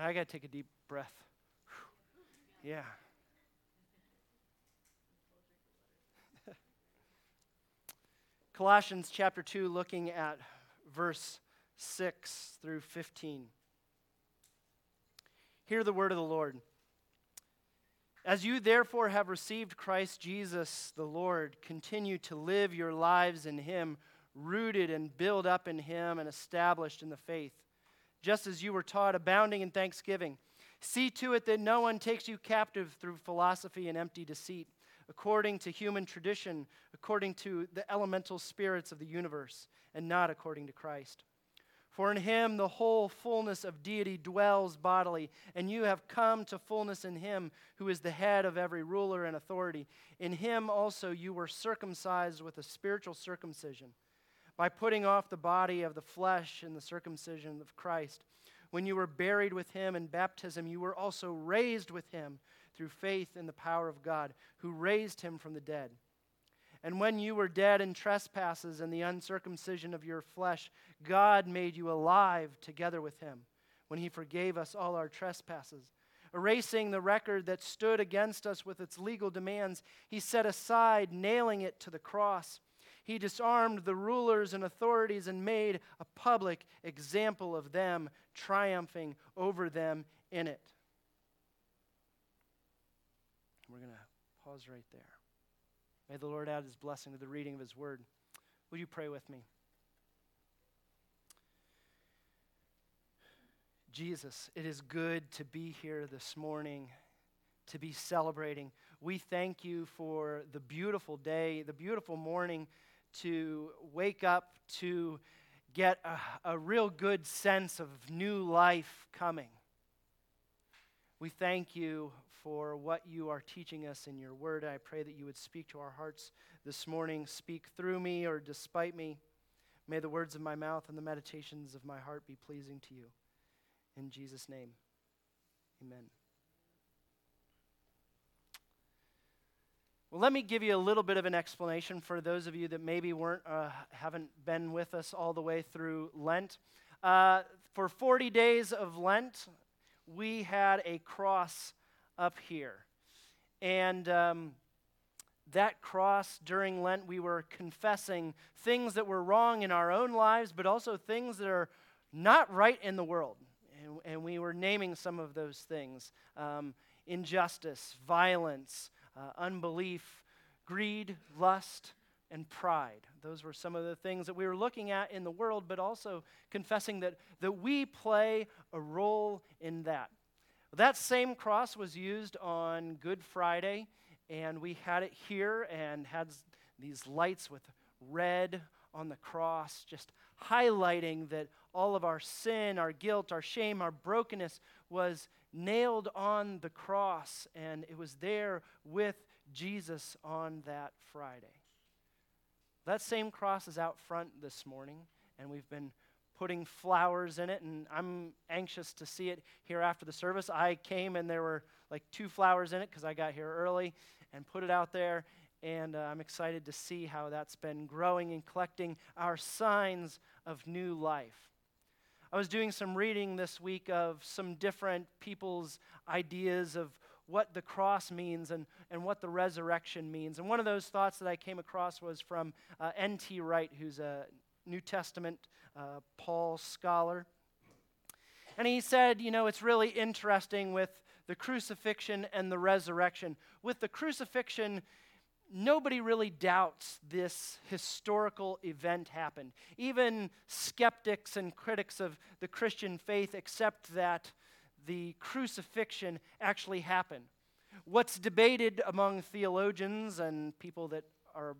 I got to take a deep breath. Whew. Yeah. Colossians chapter 2, looking at verse 6 through 15. Hear the word of the Lord. As you therefore have received Christ Jesus the Lord, continue to live your lives in Him, rooted and built up in Him and established in the faith, just as you were taught, abounding in thanksgiving. See to it that no one takes you captive through philosophy and empty deceit, according to human tradition, according to the elemental spirits of the universe, and not according to Christ. For in him the whole fullness of deity dwells bodily, and you have come to fullness in him who is the head of every ruler and authority. In him also you were circumcised with a spiritual circumcision, by putting off the body of the flesh in the circumcision of Christ. When you were buried with him in baptism, you were also raised with him through faith in the power of God, who raised him from the dead. And when you were dead in trespasses and the uncircumcision of your flesh, God made you alive together with him when he forgave us all our trespasses. Erasing the record that stood against us with its legal demands, he set aside, nailing it to the cross. He disarmed the rulers and authorities and made a public example of them, triumphing over them in it. We're going to pause right there. May the Lord add his blessing to the reading of his word. Would you pray with me? Jesus, it is good to be here this morning, to be celebrating. We thank you for the beautiful day, the beautiful morning to wake up, to get a, a real good sense of new life coming. We thank you for what you are teaching us in your word. I pray that you would speak to our hearts this morning, speak through me or despite me. May the words of my mouth and the meditations of my heart be pleasing to you. In Jesus' name, amen. Well, let me give you a little bit of an explanation for those of you that maybe weren't, uh, haven't been with us all the way through Lent. Uh, for 40 days of Lent, we had a cross up here. And um, that cross during Lent, we were confessing things that were wrong in our own lives, but also things that are not right in the world. And, and we were naming some of those things um, injustice, violence, uh, unbelief, greed, lust, and pride. Those were some of the things that we were looking at in the world, but also confessing that, that we play a role in that. That same cross was used on Good Friday, and we had it here and had these lights with red on the cross, just highlighting that all of our sin, our guilt, our shame, our brokenness was nailed on the cross, and it was there with Jesus on that Friday. That same cross is out front this morning, and we've been putting flowers in it, and I'm anxious to see it here after the service. I came and there were like two flowers in it because I got here early and put it out there, and uh, I'm excited to see how that's been growing and collecting our signs of new life. I was doing some reading this week of some different people's ideas of what the cross means and, and what the resurrection means. And one of those thoughts that I came across was from uh, N.T. Wright, who's a New Testament uh, Paul scholar. And he said, you know, it's really interesting with the crucifixion and the resurrection. With the crucifixion, nobody really doubts this historical event happened. Even skeptics and critics of the Christian faith accept that the crucifixion actually happened. What's debated among theologians and people that are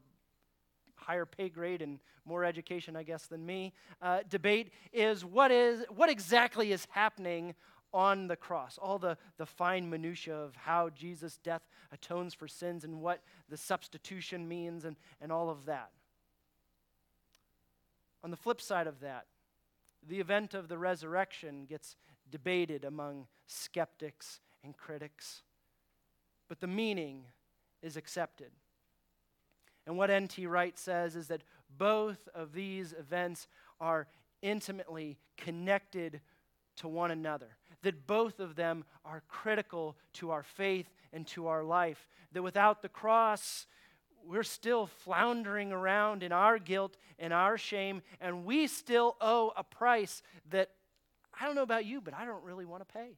higher pay grade and more education, I guess, than me, uh, debate is what, is what exactly is happening on the cross, all the, the fine minutiae of how Jesus' death atones for sins and what the substitution means and, and all of that. On the flip side of that, the event of the resurrection gets debated among skeptics and critics, but the meaning is accepted. And what N.T. Wright says is that both of these events are intimately connected to one another. that both of them are critical to our faith and to our life. That without the cross, we're still floundering around in our guilt and our shame, and we still owe a price that I don't know about you, but I don't really want to pay.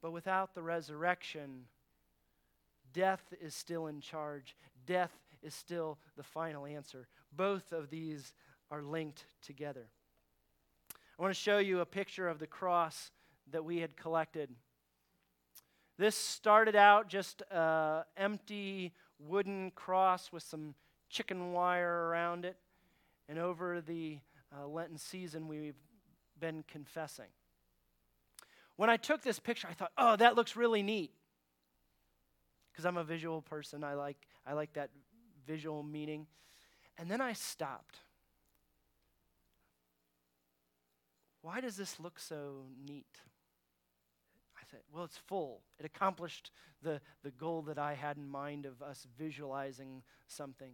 But without the resurrection, death is still in charge. Death is still the final answer. Both of these are linked together. I want to show you a picture of the cross that we had collected. This started out just an empty wooden cross with some chicken wire around it. And over the uh, Lenten season, we've been confessing. When I took this picture, I thought, oh, that looks really neat. Because I'm a visual person, I like, I like that visual meaning. And then I stopped. Why does this look so neat? I said, well, it's full. It accomplished the, the goal that I had in mind of us visualizing something.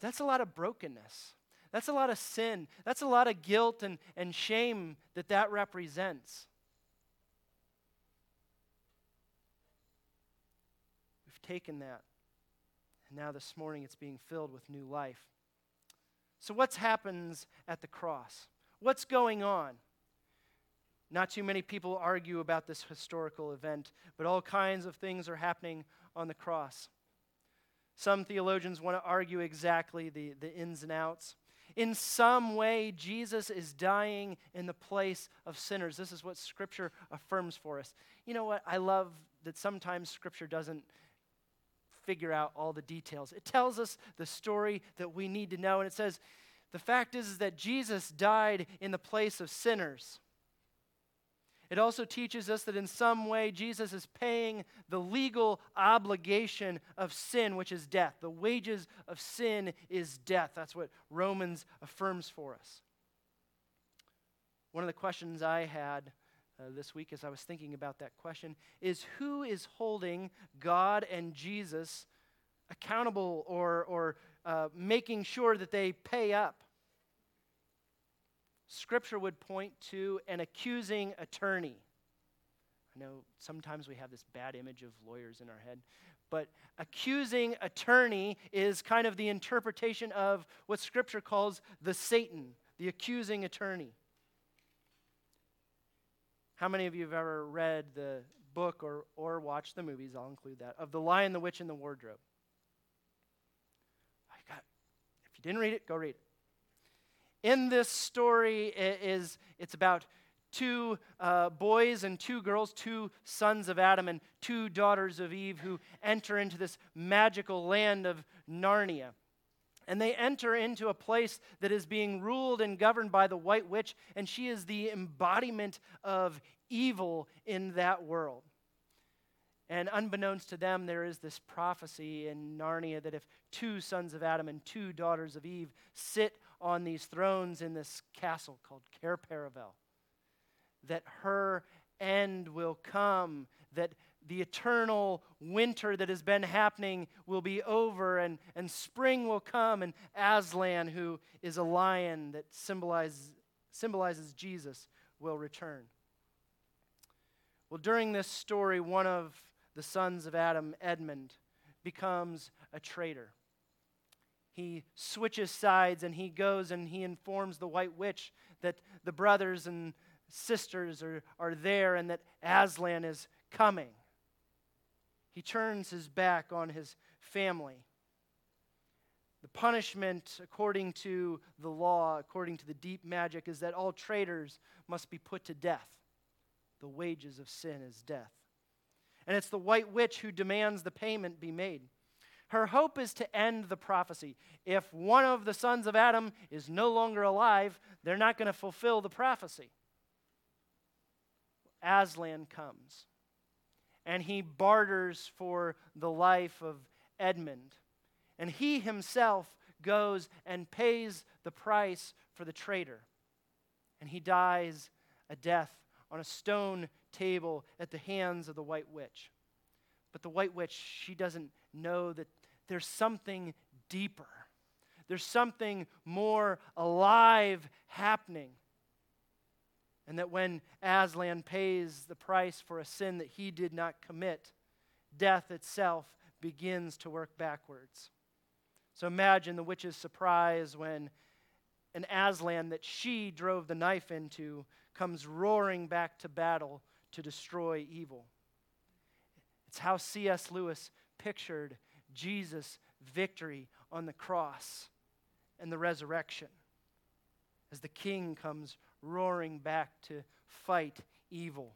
That's a lot of brokenness. That's a lot of sin. That's a lot of guilt and, and shame that that represents. We've taken that, and now this morning it's being filled with new life. So, what happens at the cross? What's going on? Not too many people argue about this historical event, but all kinds of things are happening on the cross. Some theologians want to argue exactly the, the ins and outs. In some way, Jesus is dying in the place of sinners. This is what Scripture affirms for us. You know what? I love that sometimes Scripture doesn't figure out all the details. It tells us the story that we need to know, and it says, the fact is, is that Jesus died in the place of sinners. It also teaches us that in some way Jesus is paying the legal obligation of sin, which is death. The wages of sin is death. That's what Romans affirms for us. One of the questions I had uh, this week as I was thinking about that question is who is holding God and Jesus accountable or, or uh, making sure that they pay up? Scripture would point to an accusing attorney. I know sometimes we have this bad image of lawyers in our head, but accusing attorney is kind of the interpretation of what Scripture calls the Satan, the accusing attorney. How many of you have ever read the book or, or watched the movies? I'll include that of The Lion, the Witch, and the Wardrobe. I got, if you didn't read it, go read it in this story is it's about two uh, boys and two girls, two sons of Adam and two daughters of Eve, who enter into this magical land of Narnia. And they enter into a place that is being ruled and governed by the White Witch, and she is the embodiment of evil in that world. And unbeknownst to them, there is this prophecy in Narnia that if two sons of Adam and two daughters of Eve sit on these thrones in this castle called Cair Paravel. That her end will come, that the eternal winter that has been happening will be over, and, and spring will come, and Aslan, who is a lion that symbolizes, symbolizes Jesus, will return. Well, during this story, one of the sons of Adam, Edmund, becomes a traitor he switches sides and he goes and he informs the white witch that the brothers and sisters are, are there and that Aslan is coming. He turns his back on his family. The punishment, according to the law, according to the deep magic, is that all traitors must be put to death. The wages of sin is death. And it's the white witch who demands the payment be made. Her hope is to end the prophecy. If one of the sons of Adam is no longer alive, they're not going to fulfill the prophecy. Aslan comes, and he barters for the life of Edmund. And he himself goes and pays the price for the traitor. And he dies a death on a stone table at the hands of the white witch. But the white witch, she doesn't know that there's something deeper. There's something more alive happening. And that when Aslan pays the price for a sin that he did not commit, death itself begins to work backwards. So imagine the witch's surprise when an Aslan that she drove the knife into comes roaring back to battle to destroy evil. It's how C.S. Lewis pictured Jesus' victory on the cross and the resurrection as the king comes roaring back to fight evil.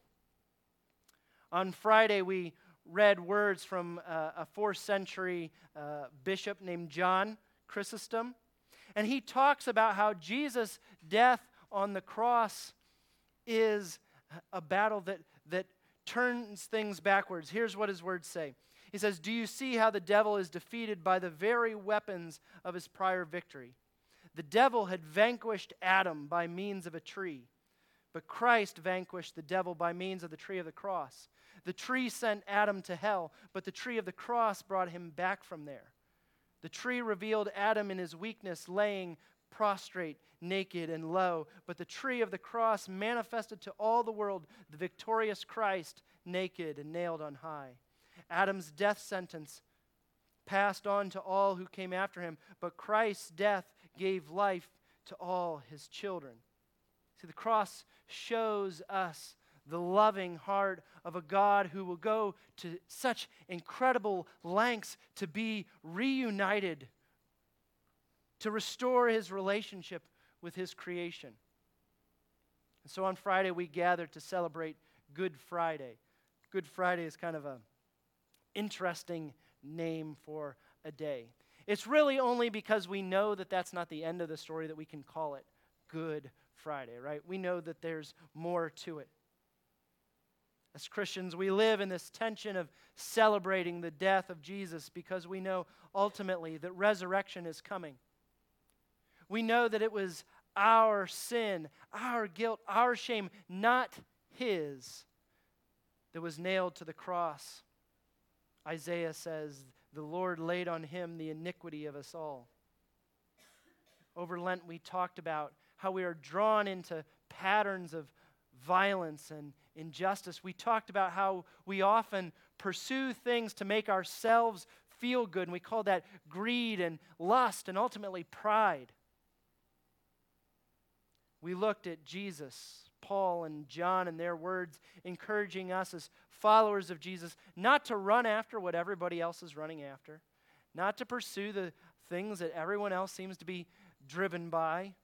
On Friday, we read words from uh, a fourth century uh, bishop named John Chrysostom. And he talks about how Jesus' death on the cross is a battle that, that turns things backwards. Here's what his words say He says, Do you see how the devil is defeated by the very weapons of his prior victory? The devil had vanquished Adam by means of a tree, but Christ vanquished the devil by means of the tree of the cross. The tree sent Adam to hell, but the tree of the cross brought him back from there. The tree revealed Adam in his weakness, laying prostrate, naked, and low. But the tree of the cross manifested to all the world the victorious Christ, naked and nailed on high. Adam's death sentence passed on to all who came after him, but Christ's death gave life to all his children. See, the cross shows us the loving heart of a God who will go to such incredible lengths to be reunited, to restore his relationship with his creation. And so on Friday, we gather to celebrate Good Friday. Good Friday is kind of a interesting name for a day. It's really only because we know that that's not the end of the story that we can call it Good Friday, right? We know that there's more to it. As Christians, we live in this tension of celebrating the death of Jesus because we know ultimately that resurrection is coming. We know that it was our sin, our guilt, our shame, not his, that was nailed to the cross. Isaiah says, The Lord laid on him the iniquity of us all. Over Lent, we talked about how we are drawn into patterns of violence and injustice. We talked about how we often pursue things to make ourselves feel good, and we call that greed and lust and ultimately pride. We looked at Jesus, Paul, and John and their words encouraging us as followers of Jesus not to run after what everybody else is running after, not to pursue the things that everyone else seems to be driven by.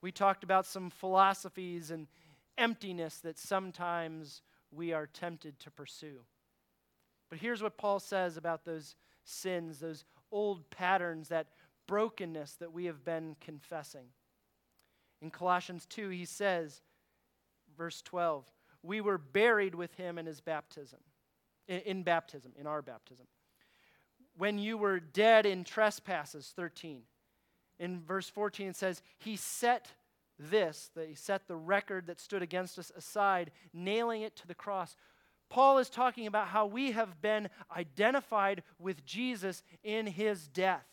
We talked about some philosophies and emptiness that sometimes we are tempted to pursue. But here's what Paul says about those sins, those old patterns, that brokenness that we have been confessing. In Colossians 2, he says, verse 12, we were buried with him in his baptism, in, baptism, in our baptism. When you were dead in trespasses, 13. In verse 14, it says, He set this, that he set the record that stood against us aside, nailing it to the cross. Paul is talking about how we have been identified with Jesus in his death.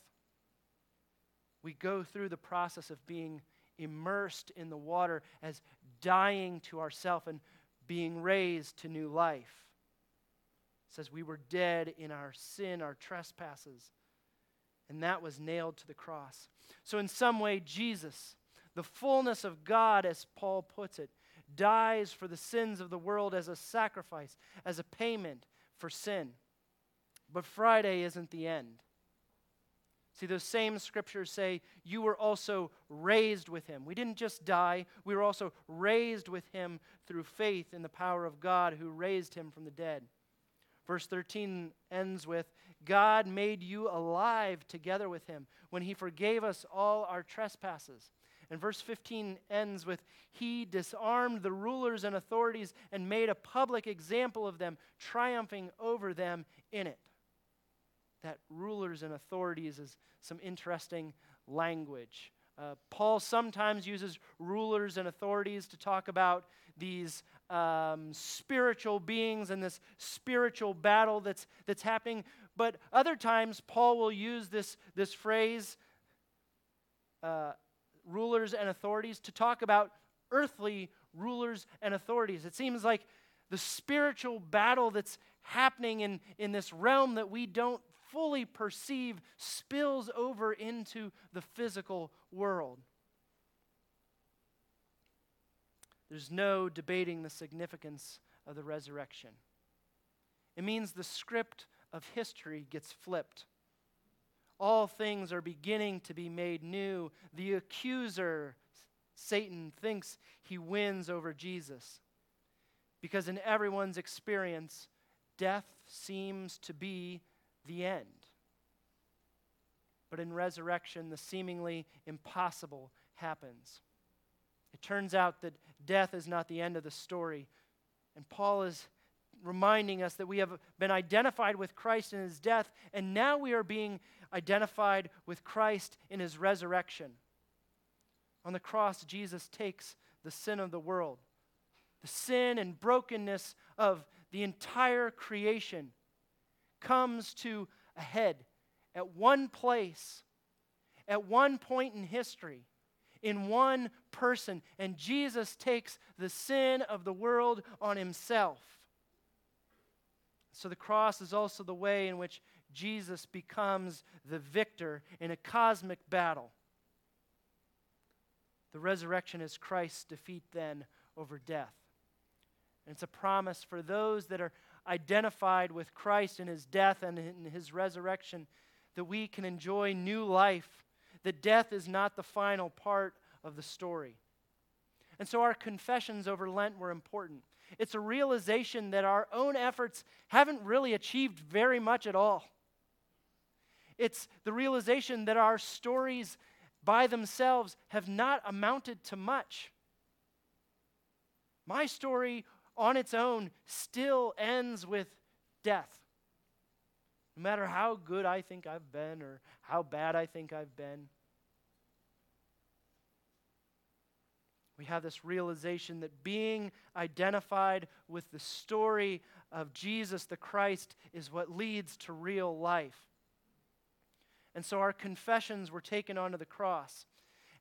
We go through the process of being immersed in the water as dying to ourself and being raised to new life. It says we were dead in our sin, our trespasses, and that was nailed to the cross. So, in some way, Jesus the fullness of God, as Paul puts it, dies for the sins of the world as a sacrifice, as a payment for sin. But Friday isn't the end. See, those same scriptures say, You were also raised with him. We didn't just die, we were also raised with him through faith in the power of God who raised him from the dead. Verse 13 ends with, God made you alive together with him when he forgave us all our trespasses and verse 15 ends with He disarmed the rulers and authorities and made a public example of them, triumphing over them in it. That rulers and authorities is some interesting language. Uh, Paul sometimes uses rulers and authorities to talk about these um, spiritual beings and this spiritual battle that's, that's happening. But other times, Paul will use this, this phrase, uh, rulers and authorities to talk about earthly rulers and authorities. It seems like the spiritual battle that's happening in, in this realm that we don't fully perceive spills over into the physical world. There's no debating the significance of the resurrection. It means the script of history gets flipped. All things are beginning to be made new. The accuser, Satan, thinks he wins over Jesus. Because in everyone's experience, death seems to be the end. But in resurrection, the seemingly impossible happens. It turns out that death is not the end of the story. And Paul is reminding us that we have been identified with Christ in his death, and now we are being identified with Christ in his resurrection. On the cross, Jesus takes the sin of the world, the sin and brokenness of the entire creation comes to a head at one place, at one point in history, in one person. And Jesus takes the sin of the world on himself. So the cross is also the way in which Jesus becomes the victor in a cosmic battle. The resurrection is Christ's defeat then over death. And it's a promise for those that are identified with Christ in his death and in his resurrection that we can enjoy new life, that death is not the final part of the story. And so our confessions over Lent were important. It's a realization that our own efforts haven't really achieved very much at all. It's the realization that our stories by themselves have not amounted to much. My story on its own still ends with death. No matter how good I think I've been or how bad I think I've been, we have this realization that being identified with the story of Jesus the Christ is what leads to real life. And so our confessions were taken onto the cross.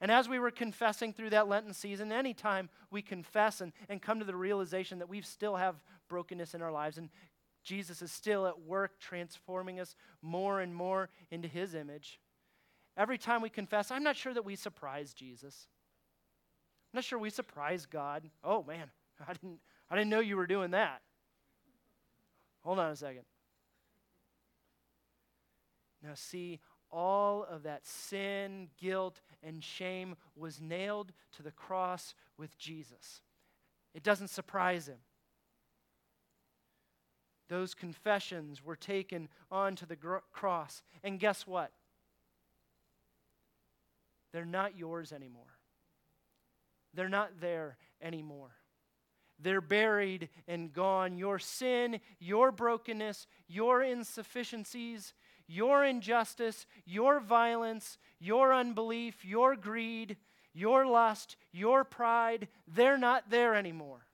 And as we were confessing through that Lenten season, anytime we confess and, and come to the realization that we still have brokenness in our lives and Jesus is still at work transforming us more and more into his image, every time we confess, I'm not sure that we surprise Jesus. I'm not sure we surprise God. Oh man, I didn't, I didn't know you were doing that. Hold on a second. Now, see, all of that sin, guilt, and shame was nailed to the cross with Jesus. It doesn't surprise him. Those confessions were taken onto the gr- cross. And guess what? They're not yours anymore. They're not there anymore. They're buried and gone. Your sin, your brokenness, your insufficiencies, your injustice, your violence, your unbelief, your greed, your lust, your pride, they're not there anymore.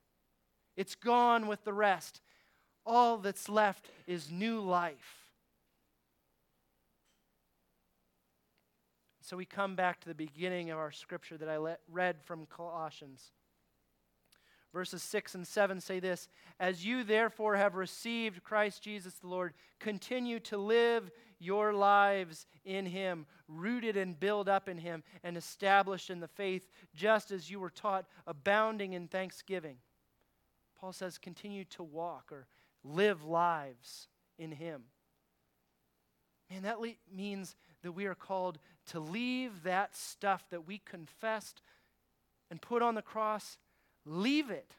It's gone with the rest. All that's left is new life. So we come back to the beginning of our scripture that I let, read from Colossians. Verses 6 and 7 say this As you therefore have received Christ Jesus the Lord, continue to live your lives in Him, rooted and built up in Him, and established in the faith, just as you were taught, abounding in thanksgiving. Paul says, continue to walk or live lives in Him. Man, that le- means that we are called to leave that stuff that we confessed and put on the cross Leave it.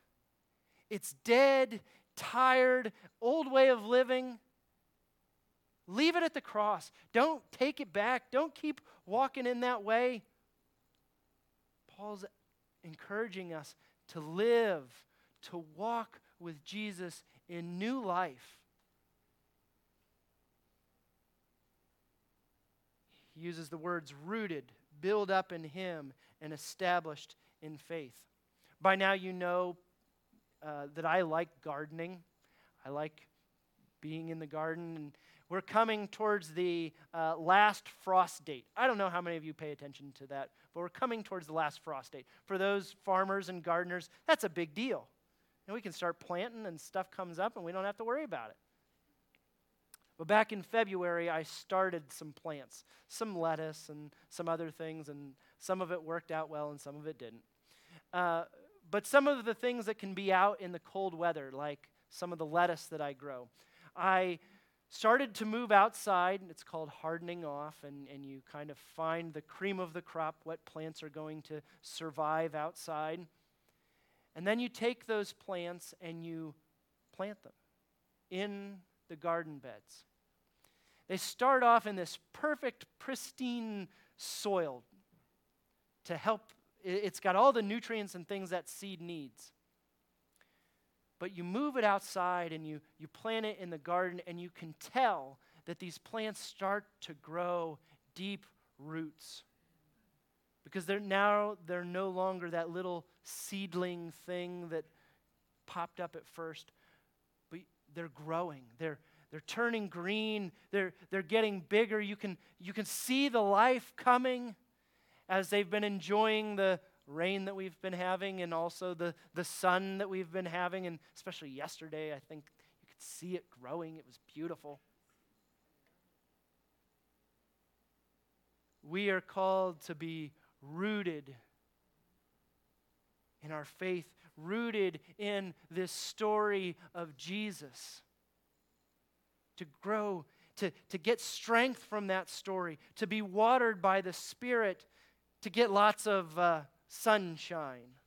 It's dead, tired, old way of living. Leave it at the cross. Don't take it back. Don't keep walking in that way. Paul's encouraging us to live, to walk with Jesus in new life. He uses the words rooted, build up in Him, and established in faith. By now, you know uh, that I like gardening. I like being in the garden. And we're coming towards the uh, last frost date. I don't know how many of you pay attention to that, but we're coming towards the last frost date. For those farmers and gardeners, that's a big deal. And we can start planting and stuff comes up and we don't have to worry about it. But back in February, I started some plants, some lettuce and some other things, and some of it worked out well and some of it didn't. Uh, but some of the things that can be out in the cold weather, like some of the lettuce that I grow, I started to move outside. It's called hardening off, and, and you kind of find the cream of the crop, what plants are going to survive outside. And then you take those plants and you plant them in the garden beds. They start off in this perfect, pristine soil to help, it's got all the nutrients and things that seed needs. But you move it outside and you, you plant it in the garden, and you can tell that these plants start to grow deep roots. Because they're now they're no longer that little seedling thing that popped up at first, but they're growing. They're they're turning green. They're, they're getting bigger. You can, you can see the life coming as they've been enjoying the rain that we've been having and also the, the sun that we've been having. And especially yesterday, I think you could see it growing. It was beautiful. We are called to be rooted in our faith, rooted in this story of Jesus to grow, to, to get strength from that story, to be watered by the Spirit, to get lots of uh, sunshine,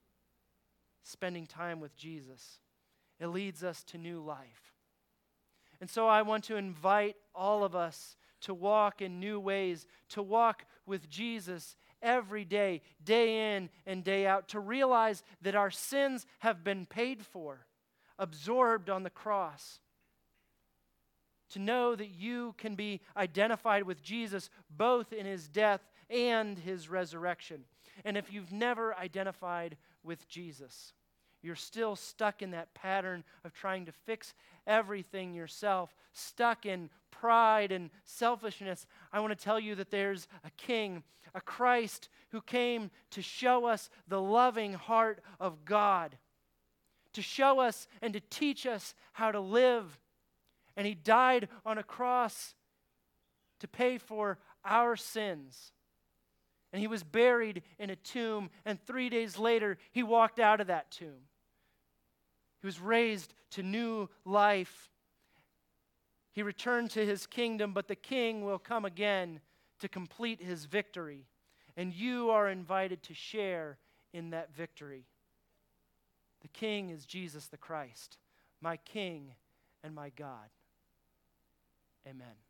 spending time with Jesus. It leads us to new life. And so I want to invite all of us to walk in new ways, to walk with Jesus every day, day in and day out, to realize that our sins have been paid for, absorbed on the cross to know that you can be identified with Jesus both in his death and his resurrection. And if you've never identified with Jesus, you're still stuck in that pattern of trying to fix everything yourself, stuck in pride and selfishness. I want to tell you that there's a king, a Christ who came to show us the loving heart of God, to show us and to teach us how to live and he died on a cross to pay for our sins. And he was buried in a tomb, and three days later, he walked out of that tomb. He was raised to new life. He returned to his kingdom, but the king will come again to complete his victory. And you are invited to share in that victory. The king is Jesus the Christ, my king and my God. Amen.